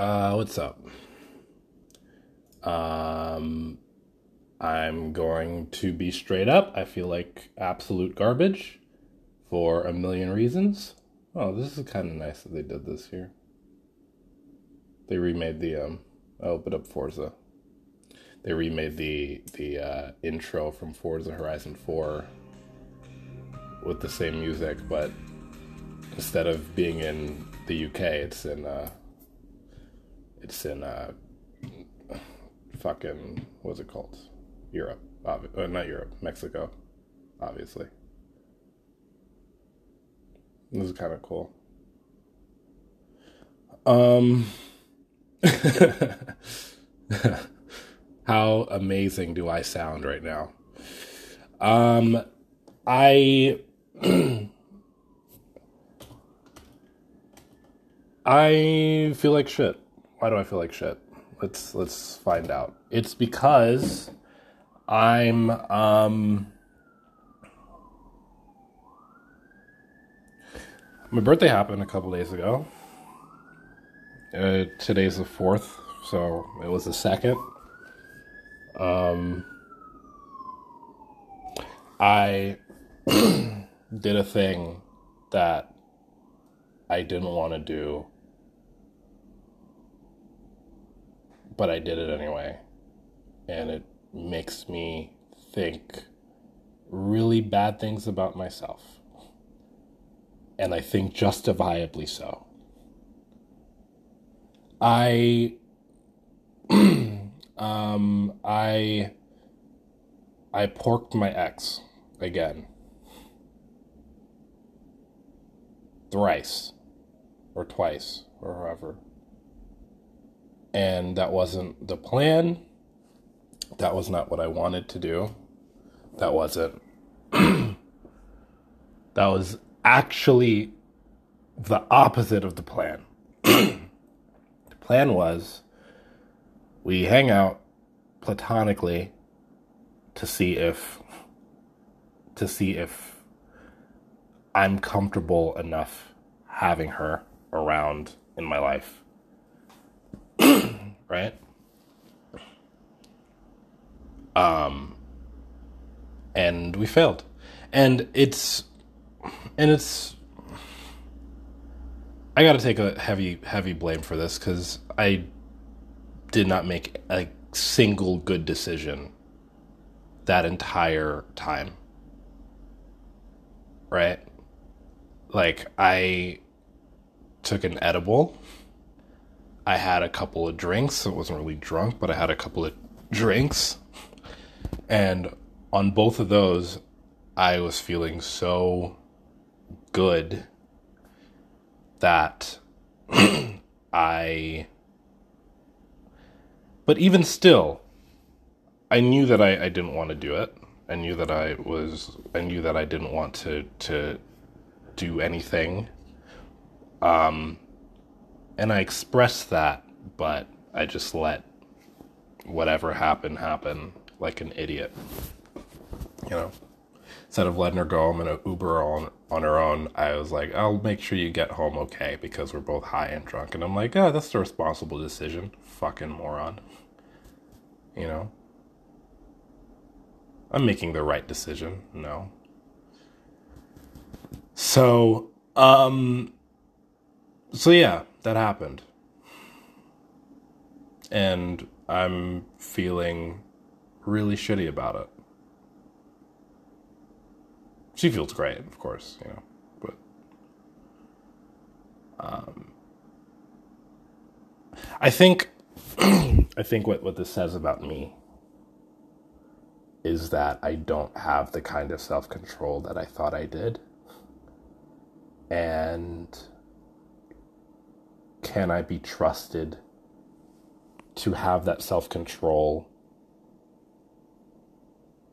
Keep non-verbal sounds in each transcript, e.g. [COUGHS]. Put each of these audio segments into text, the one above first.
Uh, what's up? Um, I'm going to be straight up. I feel like absolute garbage for a million reasons. Oh, this is kind of nice that they did this here. They remade the um. I opened up Forza. They remade the the uh, intro from Forza Horizon Four with the same music, but instead of being in the UK, it's in uh, it's in uh, fucking what's it called? Europe, obvi- uh, not Europe, Mexico, obviously. This is kind of cool. Um, [LAUGHS] how amazing do I sound right now? Um, I [CLEARS THROAT] I feel like shit. Why do I feel like shit? Let's let's find out. It's because I'm um my birthday happened a couple days ago. Uh, today's the fourth, so it was the second. Um, I [CLEARS THROAT] did a thing that I didn't want to do, but I did it anyway. And it makes me think really bad things about myself. And I think justifiably so. I [CLEARS THROAT] um I I porked my ex again. Thrice or twice or however. And that wasn't the plan. That was not what I wanted to do. That wasn't. [CLEARS THROAT] that was actually the opposite of the plan. [CLEARS THROAT] the plan was we hang out platonically to see if to see if I'm comfortable enough having her around in my life. Right? Um and we failed. And it's and it's I got to take a heavy heavy blame for this cuz I did not make a single good decision that entire time. Right? Like I took an edible. I had a couple of drinks. I wasn't really drunk, but I had a couple of drinks. And on both of those, I was feeling so good that [CLEARS THROAT] I. But even still, I knew that I, I didn't want to do it. I knew that I was. I knew that I didn't want to to do anything. Um, and I expressed that, but I just let whatever happened happen like an idiot. You know, instead of letting her go home in an Uber on on her own, I was like, I'll make sure you get home okay because we're both high and drunk. And I'm like, oh, that's the responsible decision. Fucking moron. You know? I'm making the right decision. No. So, um, so yeah, that happened. And I'm feeling really shitty about it. She feels great, of course, you know, but um, I think [CLEARS THROAT] I think what what this says about me is that I don't have the kind of self control that I thought I did. And can I be trusted to have that self control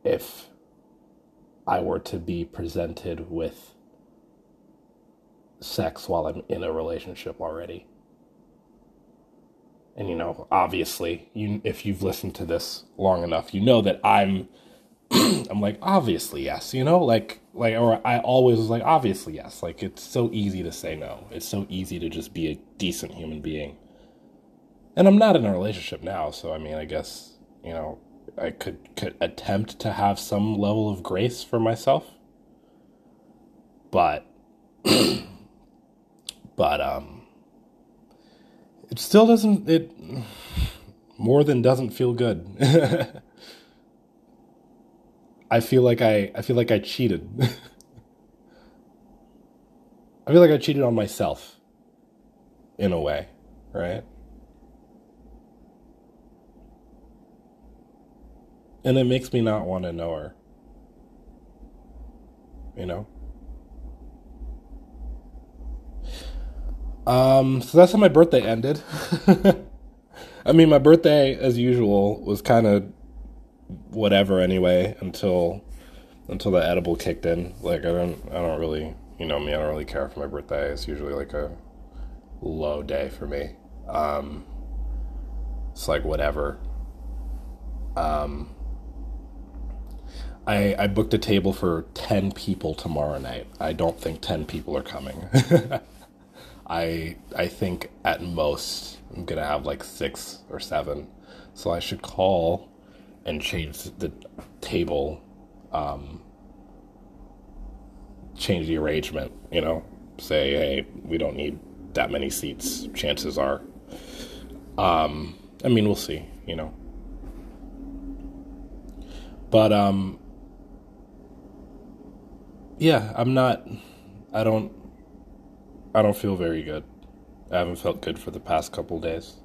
if I were to be presented with sex while I'm in a relationship already? And you know, obviously, you if you've listened to this long enough, you know that I'm [CLEARS THROAT] I'm like obviously yes, you know, like like or I always was like obviously yes. Like it's so easy to say no. It's so easy to just be a decent human being. And I'm not in a relationship now, so I mean, I guess, you know, I could, could attempt to have some level of grace for myself. But [CLEARS THROAT] but um it still doesn't it more than doesn't feel good. [LAUGHS] I feel like I I feel like I cheated. [LAUGHS] I feel like I cheated on myself in a way, right? And it makes me not want to know her. You know? Um, so that's how my birthday ended. [LAUGHS] I mean, my birthday, as usual, was kind of whatever anyway until until the edible kicked in. Like I don't I don't really you know me I don't really care for my birthday. It's usually like a low day for me. Um, it's like whatever. Um, I I booked a table for ten people tomorrow night. I don't think ten people are coming. [LAUGHS] I I think at most I'm gonna have like six or seven, so I should call and change the table, um, change the arrangement. You know, say hey, we don't need that many seats. Chances are, um, I mean we'll see. You know, but um, yeah, I'm not. I don't I don't feel very good. I haven't felt good for the past couple days.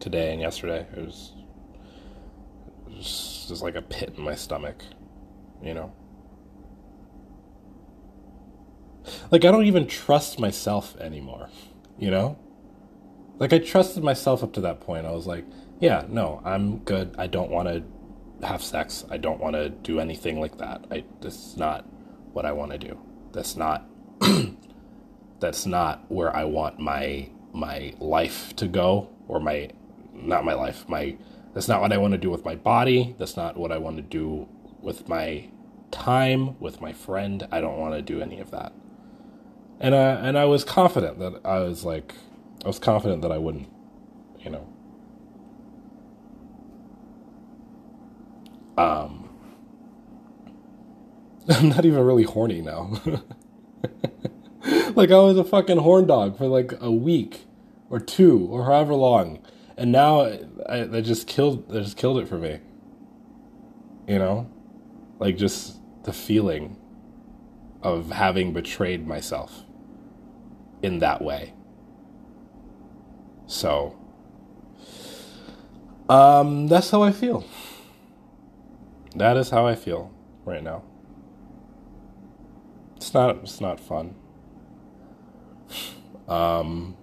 Today and yesterday, it was, was just like a pit in my stomach, you know. Like I don't even trust myself anymore, you know. Like I trusted myself up to that point. I was like, yeah, no, I'm good. I don't want to have sex. I don't want to do anything like that. I this is not what I want to do. That's not [CLEARS THROAT] that's not where I want my my life to go or my not my life my that's not what I want to do with my body. That's not what I want to do with my time with my friend. I don't want to do any of that. And I and I was confident that I was like I was confident that I wouldn't you know. Um [LAUGHS] I'm not even really horny now. [LAUGHS] Like I was a fucking horn dog for like a week or two or however long, and now I, I just killed. I just killed it for me. You know, like just the feeling of having betrayed myself in that way. So, um, that's how I feel. That is how I feel right now. It's not. It's not fun. [SIGHS] Um,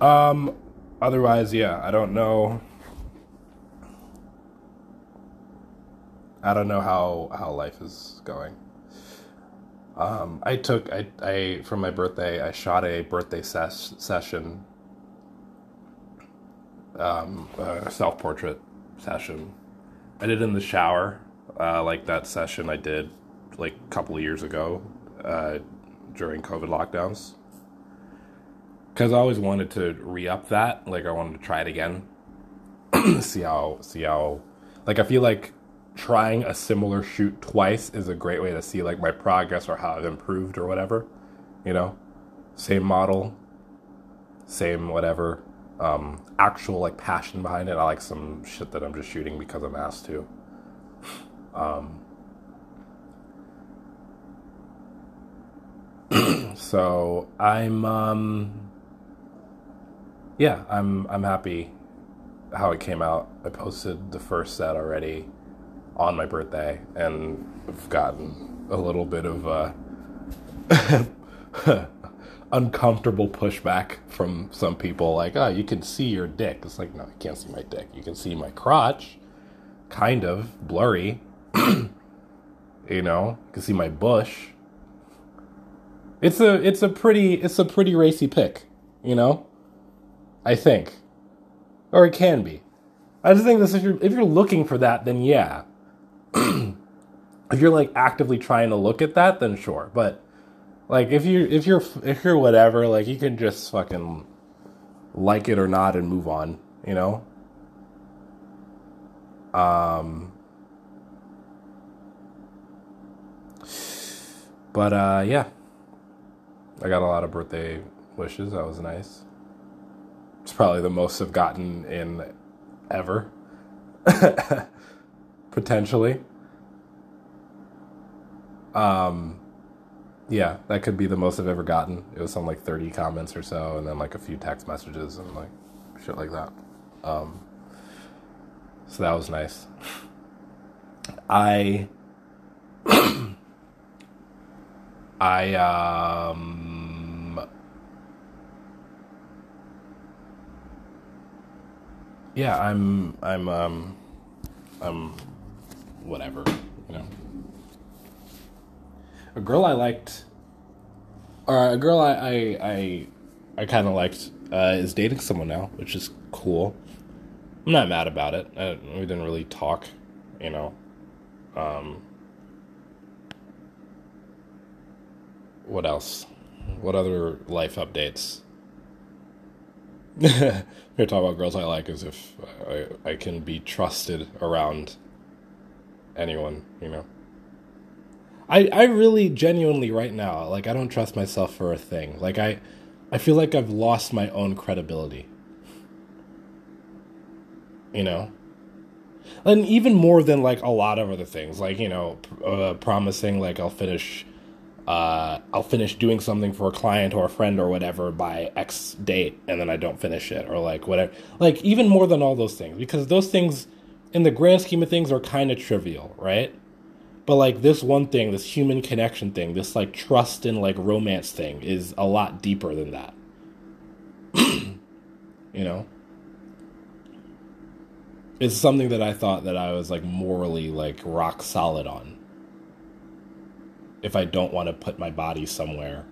um, otherwise, yeah, I don't know. I don't know how, how life is going. Um, I took I I for my birthday I shot a birthday ses- session, um, a self portrait session. I did in the shower uh, like that session I did like a couple of years ago uh, during COVID lockdowns. Because I always wanted to re up that. Like I wanted to try it again, [CLEARS THROAT] see how see how. Like I feel like trying a similar shoot twice is a great way to see like my progress or how I've improved or whatever. You know, same model, same whatever. Um, actual like passion behind it. I like some shit that I'm just shooting because I'm asked to. Um, [CLEARS THROAT] so I'm, um, yeah, I'm I'm happy how it came out. I posted the first set already on my birthday, and I've gotten a little bit of uh, [LAUGHS] uncomfortable pushback from some people. Like, oh, you can see your dick. It's like, no, you can't see my dick. You can see my crotch, kind of blurry, [CLEARS THROAT] you know, you can see my bush. It's a it's a pretty it's a pretty racy pick, you know? I think. Or it can be. I just think this if you're if you're looking for that, then yeah. [CLEARS THROAT] if you're like actively trying to look at that, then sure. But like if you if you're if you're whatever, like you can just fucking like it or not and move on, you know? Um But uh yeah. I got a lot of birthday wishes. That was nice. It's probably the most I've gotten in ever. [LAUGHS] Potentially. Um, yeah, that could be the most I've ever gotten. It was some like 30 comments or so, and then like a few text messages and like shit like that. Um, so that was nice. I, [CLEARS THROAT] I, um, yeah, I'm, I'm, um, I'm, whatever, you know a girl I liked, or a girl I I I, I kind of liked uh, is dating someone now, which is cool. I'm not mad about it. I, we didn't really talk, you know. Um, what else? What other life updates? [LAUGHS] Here, talk about girls I like as if I, I can be trusted around anyone, you know. I, I really genuinely right now like I don't trust myself for a thing. Like I I feel like I've lost my own credibility. You know? And even more than like a lot of other things, like, you know, uh, promising like I'll finish uh, I'll finish doing something for a client or a friend or whatever by X date and then I don't finish it or like whatever. Like even more than all those things because those things in the grand scheme of things are kind of trivial, right? But like this one thing, this human connection thing, this like trust and like romance thing is a lot deeper than that. [CLEARS THROAT] you know? It's something that I thought that I was like morally like rock solid on. If I don't want to put my body somewhere,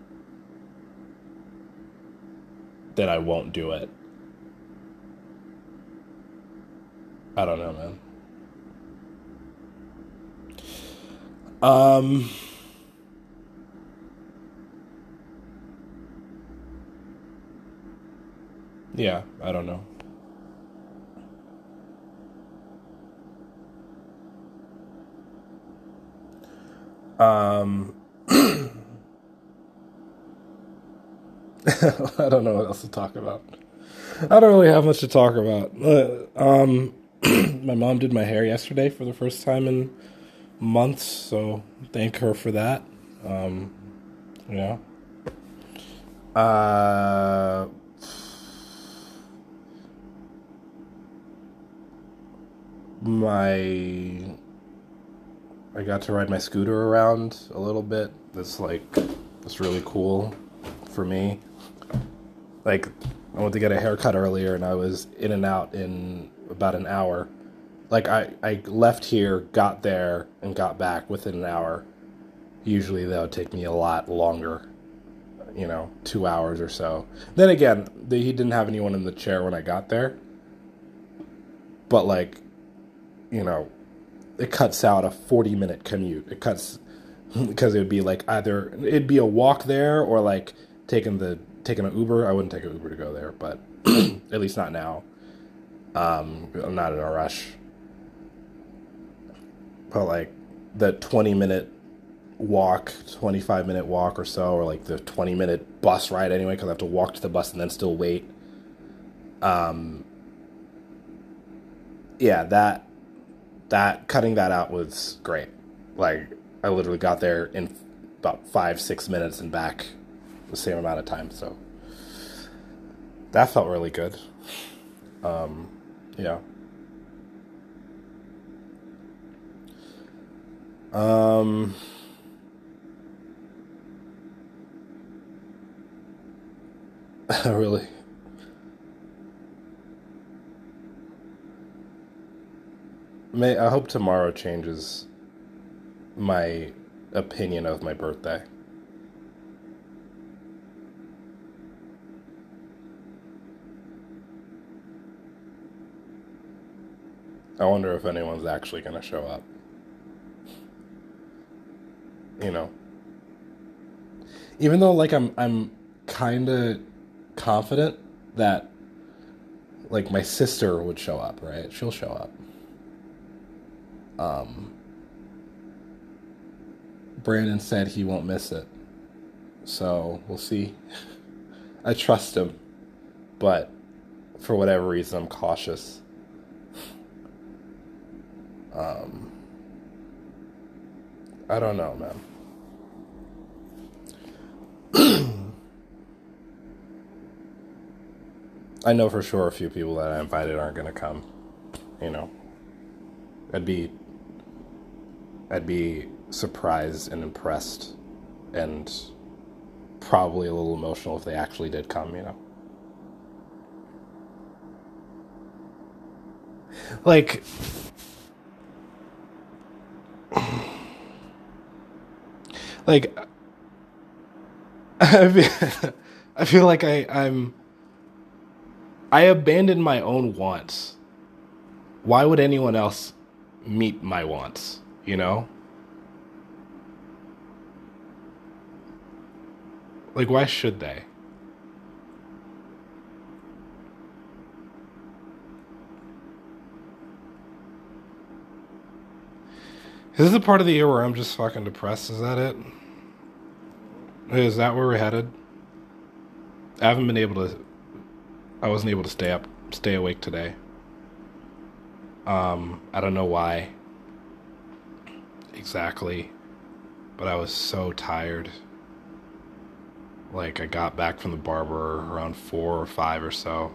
then I won't do it. I don't know, man. Um, yeah, I don't know. Um, [LAUGHS] I don't know what else to talk about. I don't really have much to talk about. Uh, um, [CLEARS THROAT] my mom did my hair yesterday for the first time in months, so thank her for that. Um, yeah. Uh, my I got to ride my scooter around a little bit. That's like that's really cool for me. Like I went to get a haircut earlier and I was in and out in about an hour like I, I left here, got there, and got back within an hour. Usually that would take me a lot longer, you know, two hours or so. Then again, the, he didn't have anyone in the chair when I got there. But like, you know, it cuts out a forty minute commute. It cuts [LAUGHS] because it would be like either it'd be a walk there or like taking the taking an Uber. I wouldn't take an Uber to go there, but [CLEARS THROAT] at least not now. Um, I'm not in a rush but like the 20 minute walk 25 minute walk or so or like the 20 minute bus ride anyway because i have to walk to the bus and then still wait um yeah that that cutting that out was great. Like i literally got there in about five six minutes and back the same amount of time so. That felt really good. Um yeah. Um, [LAUGHS] really? May I hope tomorrow changes my opinion of my birthday. I wonder if anyone's actually going to show up. you know. Even though like I'm I'm kind of confident that like my sister would show up, right? She'll show up. Um Brandon said he won't miss it. So, we'll see. [LAUGHS] I trust him, but for whatever reason I'm cautious. Um I don't know, man. [CLEARS THROAT] I know for sure a few people that I invited aren't going to come. You know, I'd be, I'd be surprised and impressed, and probably a little emotional if they actually did come. You know, like. Like, I feel, [LAUGHS] I feel like I, I'm I abandoned my own wants. Why would anyone else meet my wants, you know? Like, why should they? Is this the part of the year where I'm just fucking depressed? Is that it? Is that where we're headed? I haven't been able to I wasn't able to stay up, stay awake today. Um, I don't know why exactly, but I was so tired. Like I got back from the barber around four or five or so,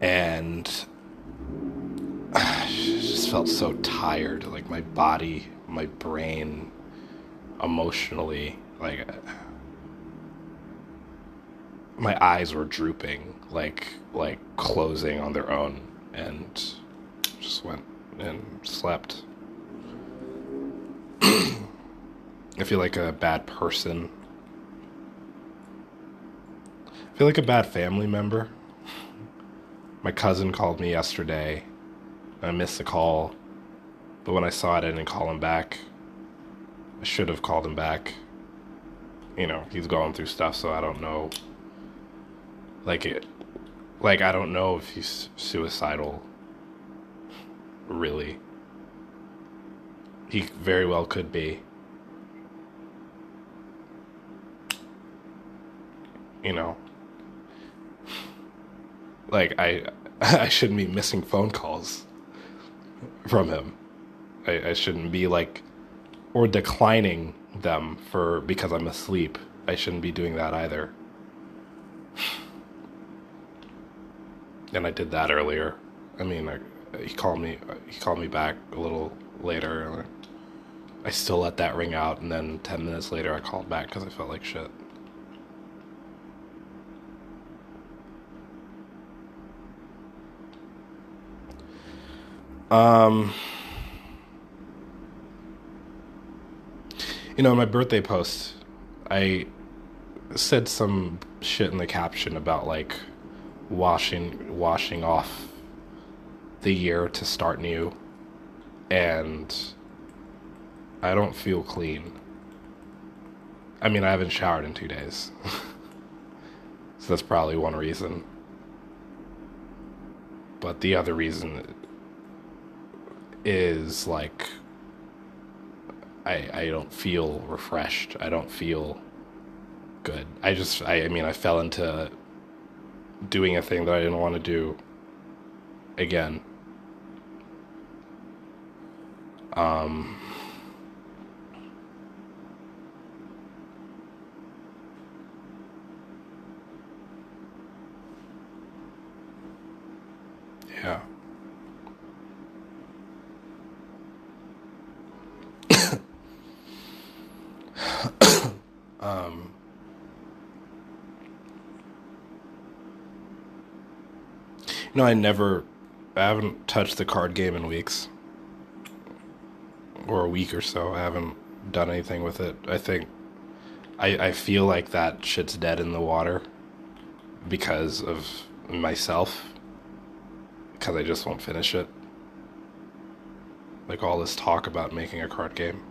and [SIGHS] I just felt so tired. Like my body, my brain, emotionally, like my eyes were drooping, like like closing on their own, and just went and slept. I feel like a bad person. I feel like a bad family member. My cousin called me yesterday. I missed the call, but when I saw it, I didn't call him back. I should have called him back. You know, he's going through stuff, so I don't know like it like I don't know if he's suicidal really he very well could be you know like I [LAUGHS] I shouldn't be missing phone calls from him I, I shouldn't be like or declining them for because I'm asleep I shouldn't be doing that either and I did that earlier. I mean, I, he called me. He called me back a little later. I still let that ring out, and then ten minutes later, I called back because I felt like shit. Um, you know, my birthday post, I said some shit in the caption about like washing washing off the year to start new and I don't feel clean. I mean, I haven't showered in 2 days. [LAUGHS] so that's probably one reason. But the other reason is like I I don't feel refreshed. I don't feel good. I just I, I mean I fell into doing a thing that I didn't want to do again. Um, yeah. um, No, I never. I haven't touched the card game in weeks, or a week or so. I haven't done anything with it. I think. I I feel like that shit's dead in the water, because of myself. Because I just won't finish it. Like all this talk about making a card game.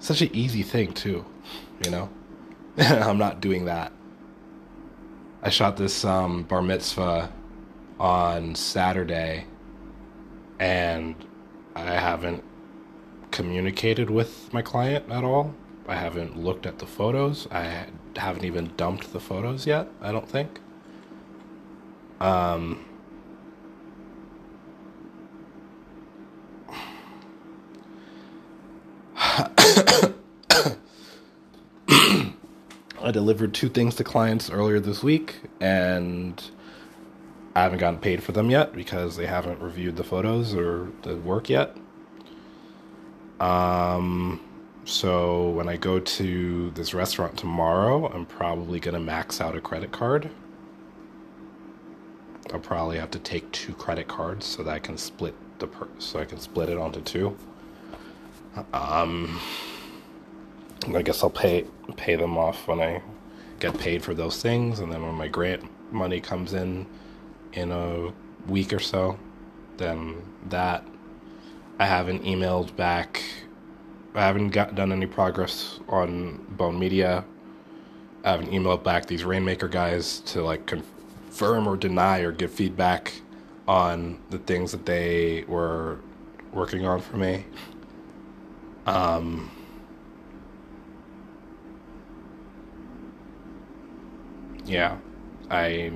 Such an easy thing too, you know. [LAUGHS] I'm not doing that. I shot this um, bar mitzvah on Saturday, and I haven't communicated with my client at all. I haven't looked at the photos. I haven't even dumped the photos yet, I don't think. Um, [COUGHS] I delivered two things to clients earlier this week, and I haven't gotten paid for them yet because they haven't reviewed the photos or the work yet. Um, so when I go to this restaurant tomorrow, I'm probably gonna max out a credit card. I'll probably have to take two credit cards so that I can split the per- so I can split it onto two. Um, I guess I'll pay pay them off when I get paid for those things, and then when my grant money comes in in a week or so, then that I haven't emailed back. I haven't got done any progress on Bone Media. I haven't emailed back these Rainmaker guys to like confirm or deny or give feedback on the things that they were working on for me. Um, yeah, I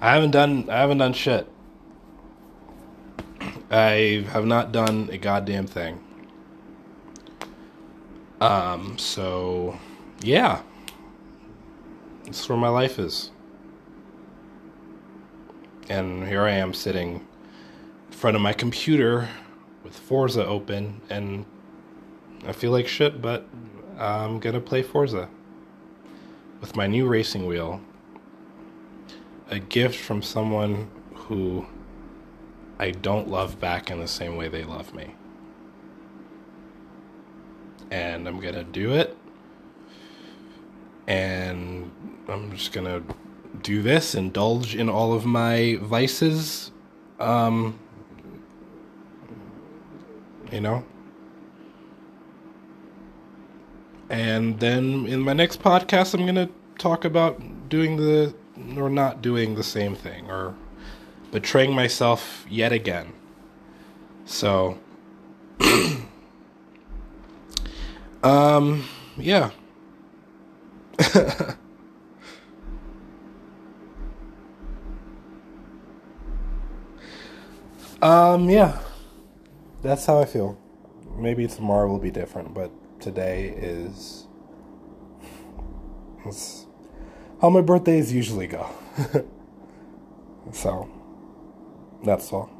I haven't done I haven't done shit. I have not done a goddamn thing. Um, so yeah. That's where my life is. And here I am sitting in front of my computer with Forza open and I feel like shit, but I'm gonna play Forza with my new racing wheel. A gift from someone who I don't love back in the same way they love me. And I'm gonna do it. And I'm just gonna do this, indulge in all of my vices. Um, you know? And then in my next podcast, I'm going to talk about doing the, or not doing the same thing, or betraying myself yet again. So, [CLEARS THROAT] um, yeah. [LAUGHS] um, yeah. That's how I feel. Maybe tomorrow will be different, but today is. It's how my birthdays usually go. [LAUGHS] so, that's all.